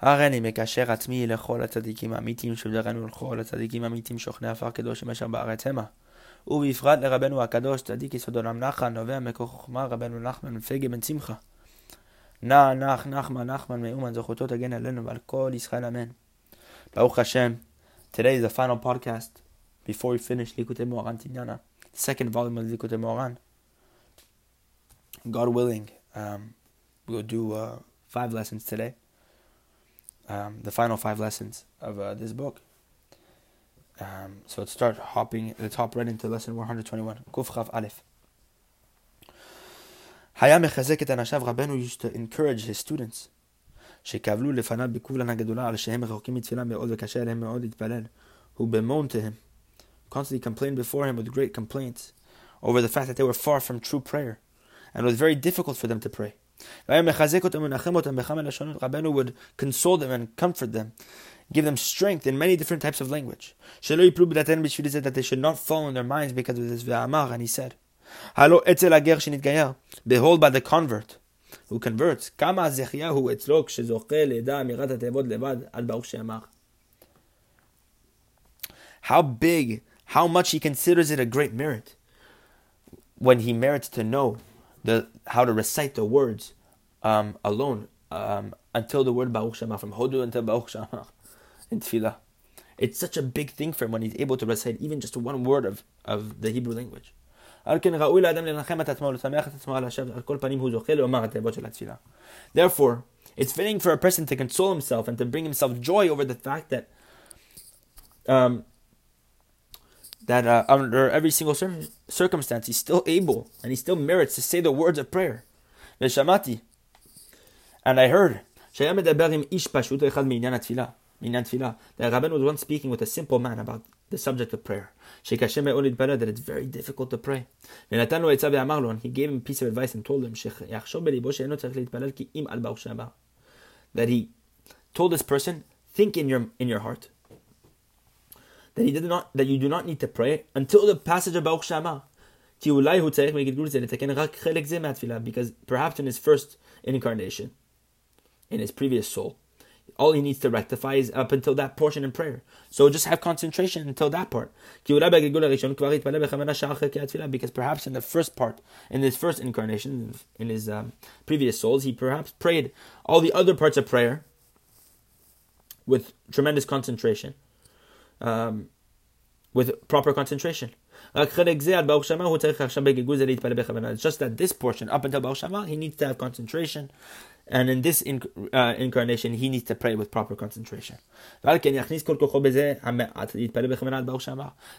הריני מקשר עצמי לכל הצדיקים האמיתיים שבדרנו לכל הצדיקים האמיתיים שוכני עפר קדושים אשר בארץ המה. ובפרט לרבנו הקדוש, צדיק יסוד עולם נחן, נובע מכוח חוכמה, רבנו נחמן מפגה בן שמחה. נע, נח, נחמן, נחמן, מאומן, זכותו תגן עלינו ועל כל ישראל אמן. ברוך השם, today is the final podcast before we finish Likutei Moharan Tinyana, second volume of Likutei Moharan. God willing, um, we'll do uh, five lessons today. Um, the final five lessons of uh, this book. Um, so let's start hopping let's hop right into lesson 121. Kuf Chav Aleph. היה מחזק את אנשיו רבנו used to encourage his students שקבלו לפניו בקובלן הגדולה על שהם רחוקים מתפילה מאוד וקשה להם מאוד להתפלל. who bemoaned to him, constantly complained before him with great complaints over the fact that they were far from true prayer and it was very difficult for them to pray. Rabbeinu would console them and comfort them, give them strength in many different types of language. That they should not fall in their minds because of this. ve'amar, and he said, Behold by the convert who converts, How big, how much he considers it a great merit when he merits to know the how to recite the words um, alone um, until the word Baruch Shema from Hodu until Baruch Shema in Tefillah. It's such a big thing for him when he's able to recite even just one word of, of the Hebrew language. Therefore, it's fitting for a person to console himself and to bring himself joy over the fact that um, that uh, under every single circumstance he's still able and he still merits to say the words of prayer. ושמעתי, and I heard, שהיה מדבר עם איש פשוט אחד מעניין התפילה, מעניין תפילה. That Rabban was once speaking with a simple man about the subject of prayer. שקשה מאוד להתפלל, that it's very difficult to pray. ונתן לו עצה ואמר לו, and he gave him a piece of advice and told him, שיחשוב בליבו שאינו צריך להתפלל כי אם על ברוך שאמר. That he told this person, think in your, in your heart, that he did not that you do not need to pray until the passage of Baruch She'amar. Because perhaps in his first incarnation, in his previous soul, all he needs to rectify is up until that portion in prayer. So just have concentration until that part. Because perhaps in the first part, in his first incarnation, in his um, previous souls, he perhaps prayed all the other parts of prayer with tremendous concentration um, with proper concentration. It's just that this portion, up until Baruch Shema, he needs to have concentration. And in this inc- uh, incarnation, he needs to pray with proper concentration.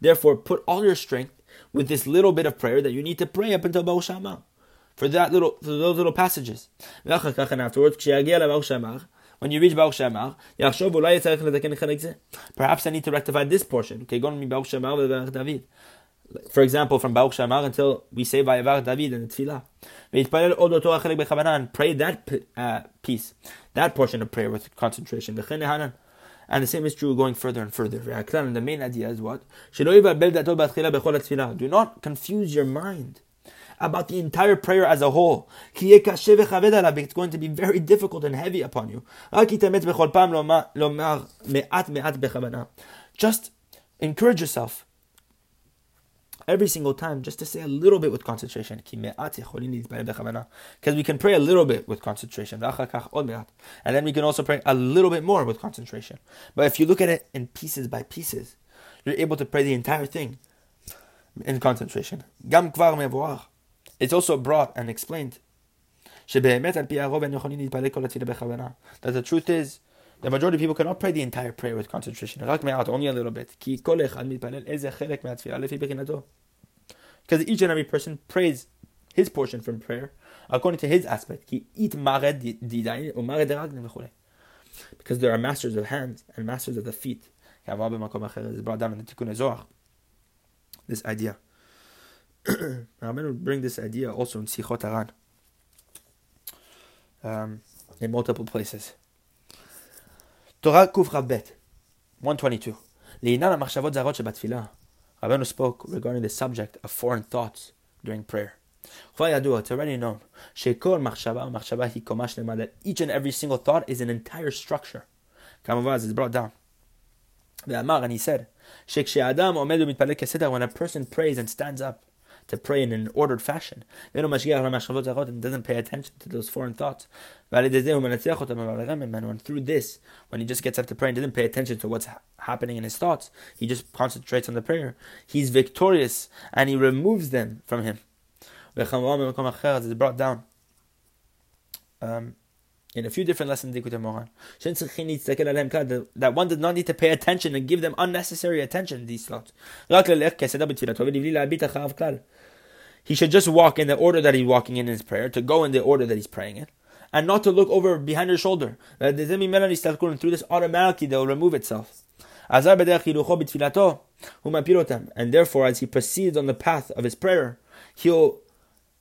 Therefore, put all your strength with this little bit of prayer that you need to pray up until Baruch Shema. For that little, for those little passages. And afterwards, when you reach Baruch She'amar, perhaps I need to rectify this portion. For example, from Baruch She'amar until we say Vayevarech David and Tefillah. And pray that uh, piece, that portion of prayer with concentration. And the same is true going further and further. And the main idea is what? Do not confuse your mind about the entire prayer as a whole. It's going to be very difficult and heavy upon you. Just encourage yourself every single time just to say a little bit with concentration. Because we can pray a little bit with concentration. And then we can also pray a little bit more with concentration. But if you look at it in pieces by pieces, you're able to pray the entire thing in concentration. It's also brought and explained that the truth is the majority of people cannot pray the entire prayer with concentration. Only a little bit. Because each and every person prays his portion from prayer according to his aspect. Because there are masters of hands and masters of the feet. This idea. Rabbeinu bring this idea also in Sichot Haran um, in multiple places. Torah Kuf Rabbet, 122. לעניין המחשבות זרות שבתפילה, Rabbeinu spoke regarding the subject of foreign thoughts during prayer. כבר ידוע, it's already known, שכל מחשבה ומחשבה היא קומה שלמה, that each and every single thought is an entire structure. Kamavaz is brought down. ואמר, and he said, שכשאדם עומד ומתפלל כסדר, when a person prays and stands up, to pray in an ordered fashion, and doesn't pay attention to those foreign thoughts, and through this, when he just gets up to pray and doesn't pay attention to what's happening in his thoughts, he just concentrates on the prayer, he's victorious and he removes them from him. It's brought down. Um, in a few different lessons in Moharan. That one does not need to pay attention and give them unnecessary attention to these thoughts. He should just walk in the order that he's walking in his prayer, to go in the order that he's praying in, and not to look over behind his shoulder. Uh, through this, automatically they'll remove itself. And therefore, as he proceeds on the path of his prayer, he'll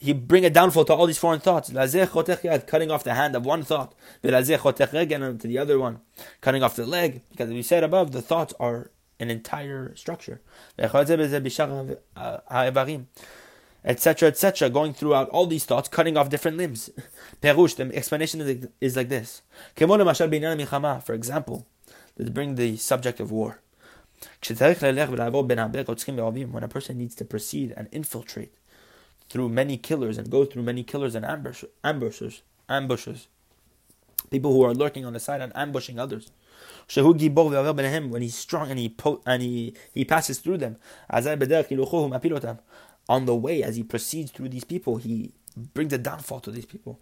he bring a downfall to all these foreign thoughts. Cutting off the hand of one thought, and to the other one, cutting off the leg, because we said above, the thoughts are an entire structure. Etc. Uh, etc. Going throughout all these thoughts, cutting off different limbs. Perush, the explanation is like this. For example, to bring the subject of war. When a person needs to proceed and infiltrate through many killers and go through many killers and ambush, ambushers, ambushes. People who are lurking on the side and ambushing others. When he's strong and he po- and he, he passes through them. On the way, as he proceeds through these people, he brings a downfall to these people.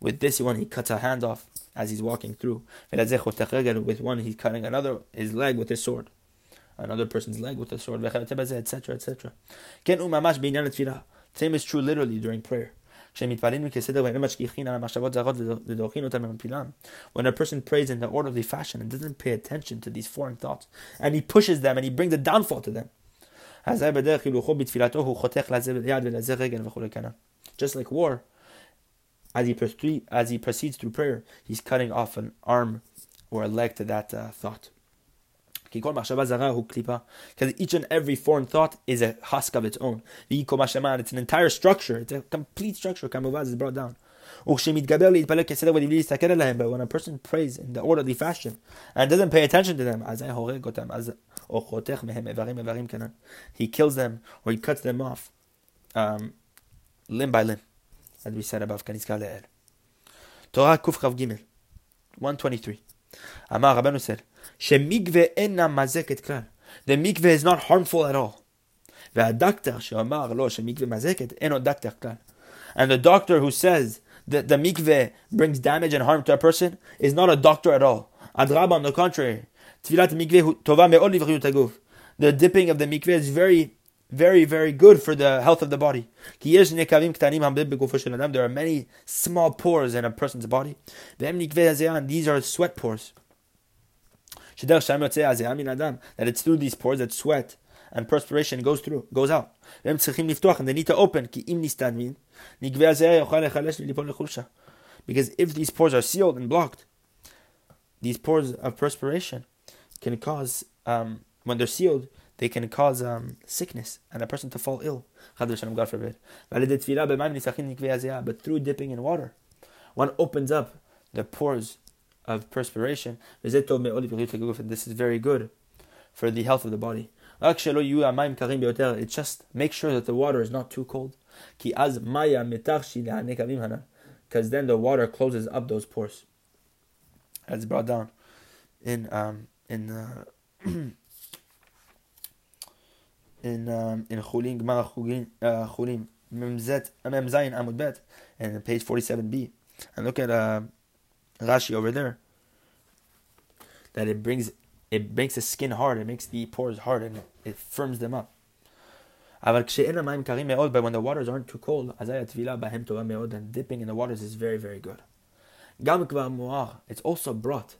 With this one, he cuts a hand off as he's walking through. With one, he's cutting another his leg with his sword another person's leg with a sword, etc., etc. Same is true literally during prayer. When a person prays in the orderly fashion and doesn't pay attention to these foreign thoughts, and he pushes them and he brings a downfall to them. Just like war, as he, proceed, as he proceeds through prayer, he's cutting off an arm or a leg to that uh, thought. Because each and every foreign thought is a husk of its own. It's an entire structure. It's a complete structure. Kamuvaz is brought down. But when a person prays in the orderly fashion and doesn't pay attention to them, he kills them or he cuts them off um, limb by limb, as we said above. Torah Kuf Gimel, 123. Amar Rabbanu said, the mikveh is not harmful at all. And the doctor who says that the mikveh brings damage and harm to a person is not a doctor at all. On the contrary, the dipping of the mikveh is very, very, very good for the health of the body. There are many small pores in a person's body. These are sweat pores. That it's through these pores that sweat and perspiration goes through, goes out. And they need to open. Because if these pores are sealed and blocked, these pores of perspiration can cause, um, when they're sealed, they can cause um, sickness and a person to fall ill. God forbid. But through dipping in water, one opens up the pores of perspiration. This is very good for the health of the body. It's just make sure that the water is not too cold. Because then the water closes up those pores. As brought down in um, in uh, in um, in Chulin Gemara Chulin Memzet Memzayin Amud Bet and page forty seven b, and look at uh, Rashi over there. That it brings it makes the skin hard, it makes the pores hard, and it firms them up. But when the waters aren't too cold, and dipping in the waters is very, very good. It's also brought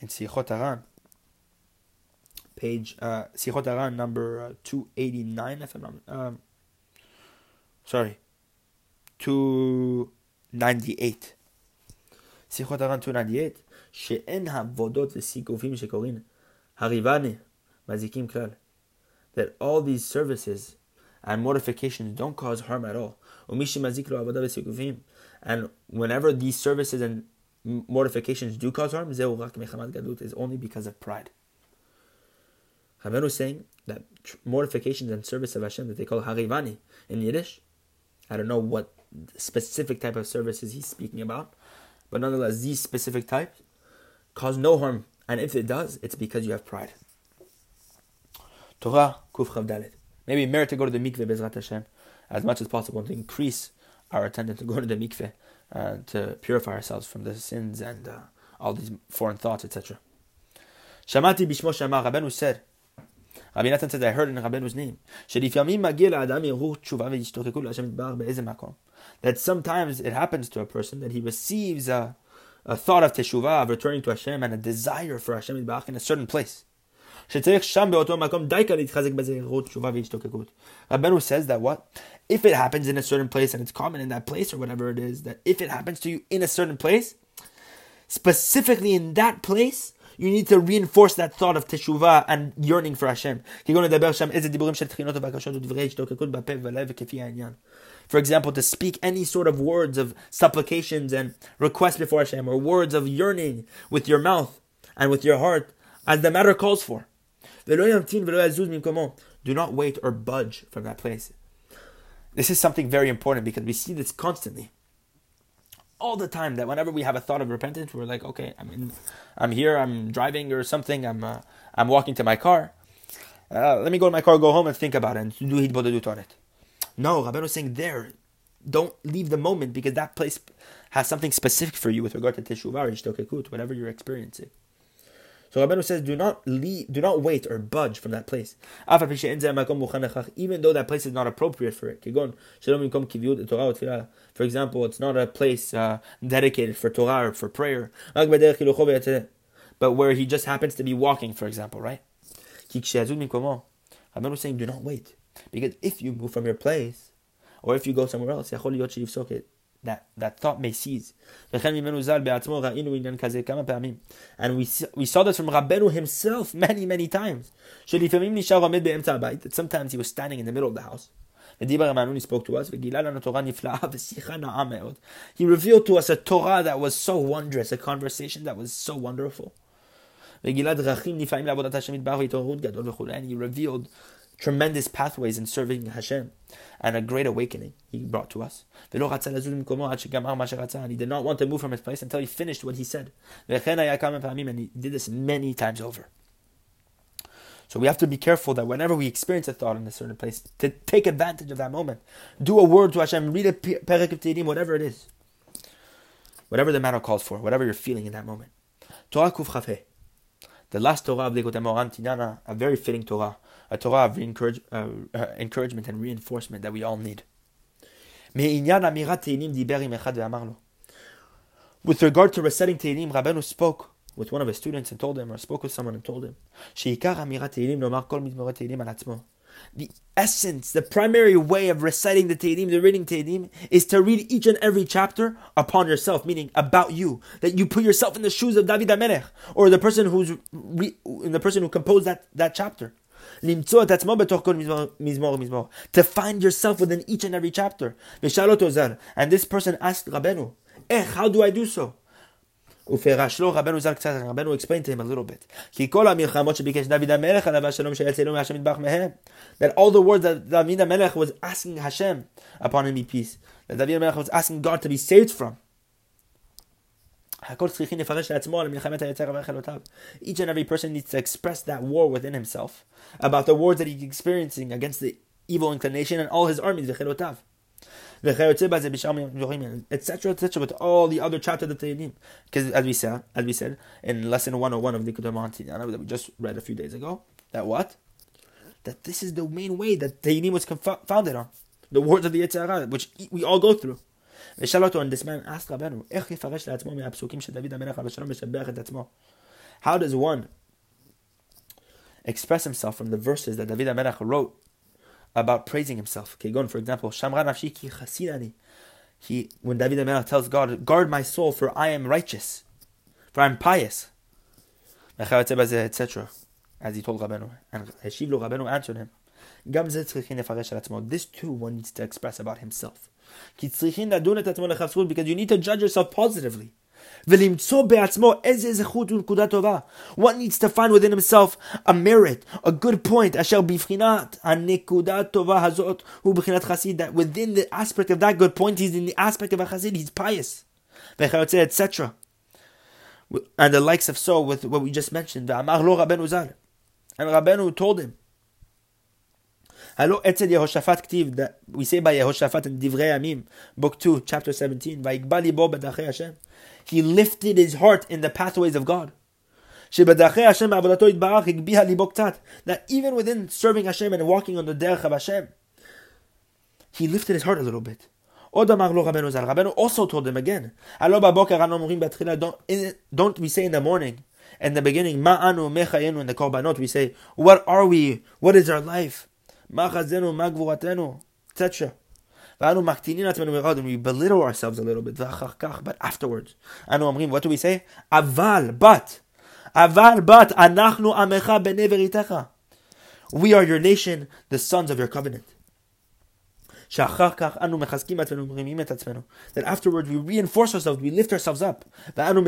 in Sichot Haran, page uh, Sichot Haran number uh, 289, if I'm um, sorry, 298. שיחות הר"ן 298, שאין העבודות וסיגופים שקוראים הריבני מזיקים כלל. that all these services and mortifications don't cause harm at all. And whenever these services and mortifications do cause harm, is only because of pride. Rabbeinu is saying that mortifications and service of Hashem that they call harivani in Yiddish. I don't know what specific type of services he's speaking about, but nonetheless, these specific types cause no harm, and if it does, it's because you have pride. Torah Kuf Dalet. Maybe merit to go to the mikveh Bezrat Hashem as much as possible to increase our attendance to go to the mikveh uh, to purify ourselves from the sins and uh, all these foreign thoughts, etc. Shamati Bishmo Shama Rabbeinu said, Rabbi Nathan said, I heard in Rabbeinu's name, that sometimes it happens to a person that he receives a, a thought of teshuvah, of returning to Hashem, and a desire for Hashem in a certain place. Rabbeinu says that what? If it happens in a certain place and it's common in that place or whatever it is, that if it happens to you in a certain place, specifically in that place, you need to reinforce that thought of teshuvah and yearning for Hashem. For example, to speak any sort of words of supplications and requests before Hashem, or words of yearning with your mouth and with your heart, as the matter calls for. Do not wait or budge from that place. This is something very important because we see this constantly. All the time that whenever we have a thought of repentance, we're like, okay, I'm in, I'm here, I'm driving or something, I'm, uh, I'm walking to my car. Uh, let me go to my car, go home and think about it and do on it. No, Rabbeinu is saying there, don't leave the moment because that place has something specific for you with regard to teshuvah, whatever you're experiencing. So Rabbeinu says, do not leave, do not wait or budge from that place. Even though that place is not appropriate for it. For example, it's not a place uh, dedicated for Torah or for prayer. But where he just happens to be walking, for example, right? Rabbeinu is saying, do not wait. Because if you move from your place, or if you go somewhere else, that, that thought may cease. And we, we saw this from Rabbeinu himself many, many times. That sometimes he was standing in the middle of the house. He spoke to us. He revealed to us a Torah that was so wondrous, a conversation that was so wonderful. And he revealed tremendous pathways in serving Hashem and a great awakening he brought to us. He did not want to move from his place until he finished what he said. And he did this many times over. So we have to be careful that whenever we experience a thought in a certain place, to take advantage of that moment. Do a word to Hashem, read a perek of Tehillim, whatever it is. Whatever the matter calls for, whatever you're feeling in that moment. Torah Kuf The last Torah of Likutei Moharan Tinyana, a very fitting Torah a Torah of encourage, uh, uh, encouragement and reinforcement that we all need. With regard to reciting Tehillim, Rabbeinu spoke with one of his students and told him, or spoke with someone and told him, the essence, the primary way of reciting the Tehillim, the reading Tehillim, is to read each and every chapter upon yourself, meaning about you. That you put yourself in the shoes of David HaMelech, or the person who's re- the person who composed that, that chapter. To find yourself within each and every chapter. And this person asked Rabenu, Eh, how do I do so? Rabenu explained to him a little bit. That all the words that David HaMelech was asking Hashem upon him be peace, that David HaMelech was asking God to be saved from. Each and every person needs to express that war within himself about the wars that he's experiencing against the evil inclination and all his armies, etc., etc., with all the other chapters of the Tehillim. Because as we said, as we said in lesson 101 of Likutei Moharan that we just read a few days ago, that what? That this is the main way that Tehillim was founded on. The words of the Yetzirah, which we all go through. ושאל אותו, and this man asked רבנו, איך יפרש לעצמו מהפסוקים שדוד המלך עליו השלום משבח את עצמו? How does one express himself from the verses that David HaMelech wrote about praising himself? כגון, for example, שמרה נפשי כי חסיד אני. He, when David HaMelech tells God, guard my soul for I am righteous, for I am pious. etc. As he told Rabbeinu. And Heshiv lo Rabbeinu answered him. This too one needs to express about himself. Because you need to judge yourself positively. One needs to find within himself a merit, a good point, that within the aspect of that good point, he's in the aspect of a chassid, he's pious, etc. And the likes of so with what we just mentioned. And Rabbeinu told him, Etzel Yehoshaphat Ktiv, that we say by Yehoshaphat in Divrei Yamim, book 2, chapter 17, Hashem. He lifted his heart in the pathways of God. That even within serving Hashem and walking on the derech of Hashem, he lifted his heart a little bit. Rabbeinu also told him again, don't, don't we say in the morning, in the beginning, in the korbanot, we say, what are we? What is our life? מה חזנו, מה גבורתנו, etc. ואנו מקטינים עצמנו מאוד, we belittle ourselves a little bit, ואחר כך, but afterwards. אנו אומרים, what do we say? אבל, but, אבל, but, אנחנו עמך בני בריתך. We are your nation, the sons of your covenant. That afterward we reinforce ourselves, we lift ourselves up. And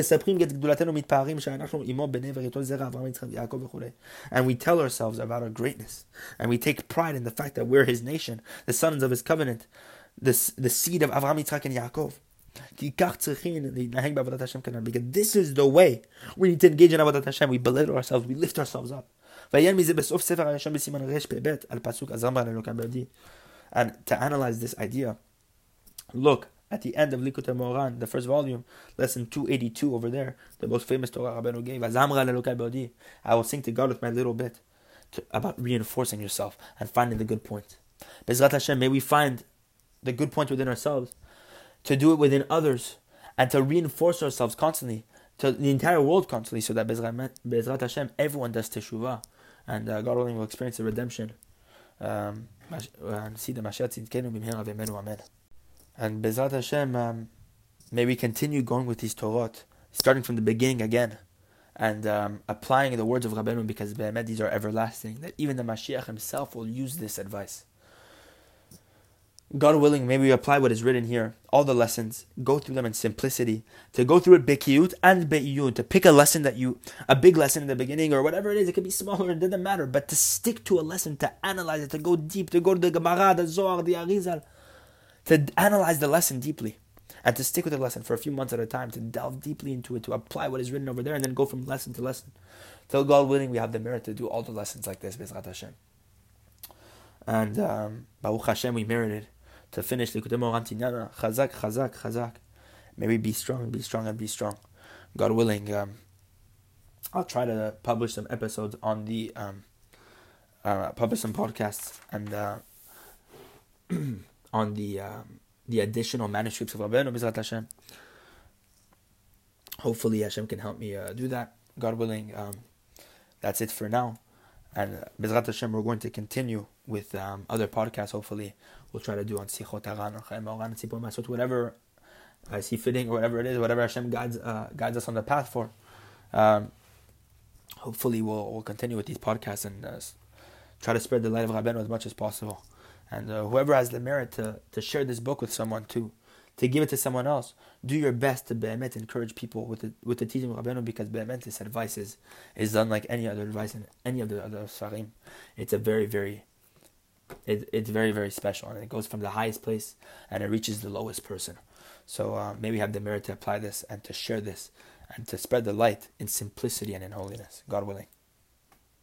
we tell ourselves about our greatness. And we take pride in the fact that we're his nation, the sons of his covenant, the, the seed of Avraham, Yitzchak, and Yaakov. Because this is the way we need to engage in Avodat Hashem. We belittle ourselves, we lift ourselves up. ויהיה מזה בסוף ספר הראשון בסימן רפ"ב על פסוק אזמרה and to analyze this idea, look at the end of Likutei Moharan, the first volume, lesson 282 over there, the most famous Torah Rabbeinu gave. I will sing to God with my little bit to, about reinforcing yourself and finding the good point. Bezrat Hashem, may we find the good point within ourselves, to do it within others, and to reinforce ourselves constantly, to the entire world constantly, so that Bezrat Hashem, everyone does teshuvah, and uh, God willing will experience the redemption. Um, and see the Mashiach Tzidkenu b'mhera v'emenu amen. And Hashem, um, may we continue going with these Torot, starting from the beginning again, and um, applying the words of Rabbeinu because Be'emet, these are everlasting, that even the Mashiach himself will use this advice. God willing, maybe we apply what is written here, all the lessons, go through them in simplicity, to go through it bekiyut and be'iyun, to pick a lesson that you, a big lesson in the beginning or whatever it is, it could be smaller, it doesn't matter, but to stick to a lesson, to analyze it, to go deep, to go to the Gemara, the Zohar, the Arizal, to analyze the lesson deeply, and to stick with the lesson for a few months at a time, to delve deeply into it, to apply what is written over there, and then go from lesson to lesson. Till God willing, we have the merit to do all the lessons like this, Bezrat Hashem. And um, Baruch Hashem, we merited to finish the Moharan Tinyana. Chazak, chazak, chazak. Maybe be strong, be strong, and be strong. God willing, um, I'll try to publish some episodes on the um, uh, publish some podcasts and uh, on the um, the additional manuscripts of Rabbeinu Hashem. Hopefully, Hashem can help me uh, do that. God willing, um, that's it for now. And uh, Bezrat Hashem, we're going to continue with um, other podcasts. Hopefully, we'll try to do on Sichot Haran or Chayei Moharan, Sippurei Maasiyot, whatever I see fitting or whatever it is, whatever Hashem guides uh, guides us on the path for. Um, hopefully, we'll we'll continue with these podcasts and uh, try to spread the light of Rabbeinu as much as possible. And uh, whoever has the merit to, to share this book with someone too, to give it to someone else, do your best to be'emet encourage people with the with the teaching of Rabbeinu because be'emet this advice is, is unlike any other advice in any of the other sarim. It's a very very it, it's very very special and it goes from the highest place and it reaches the lowest person. So uh, maybe have the merit to apply this and to share this and to spread the light in simplicity and in holiness god willing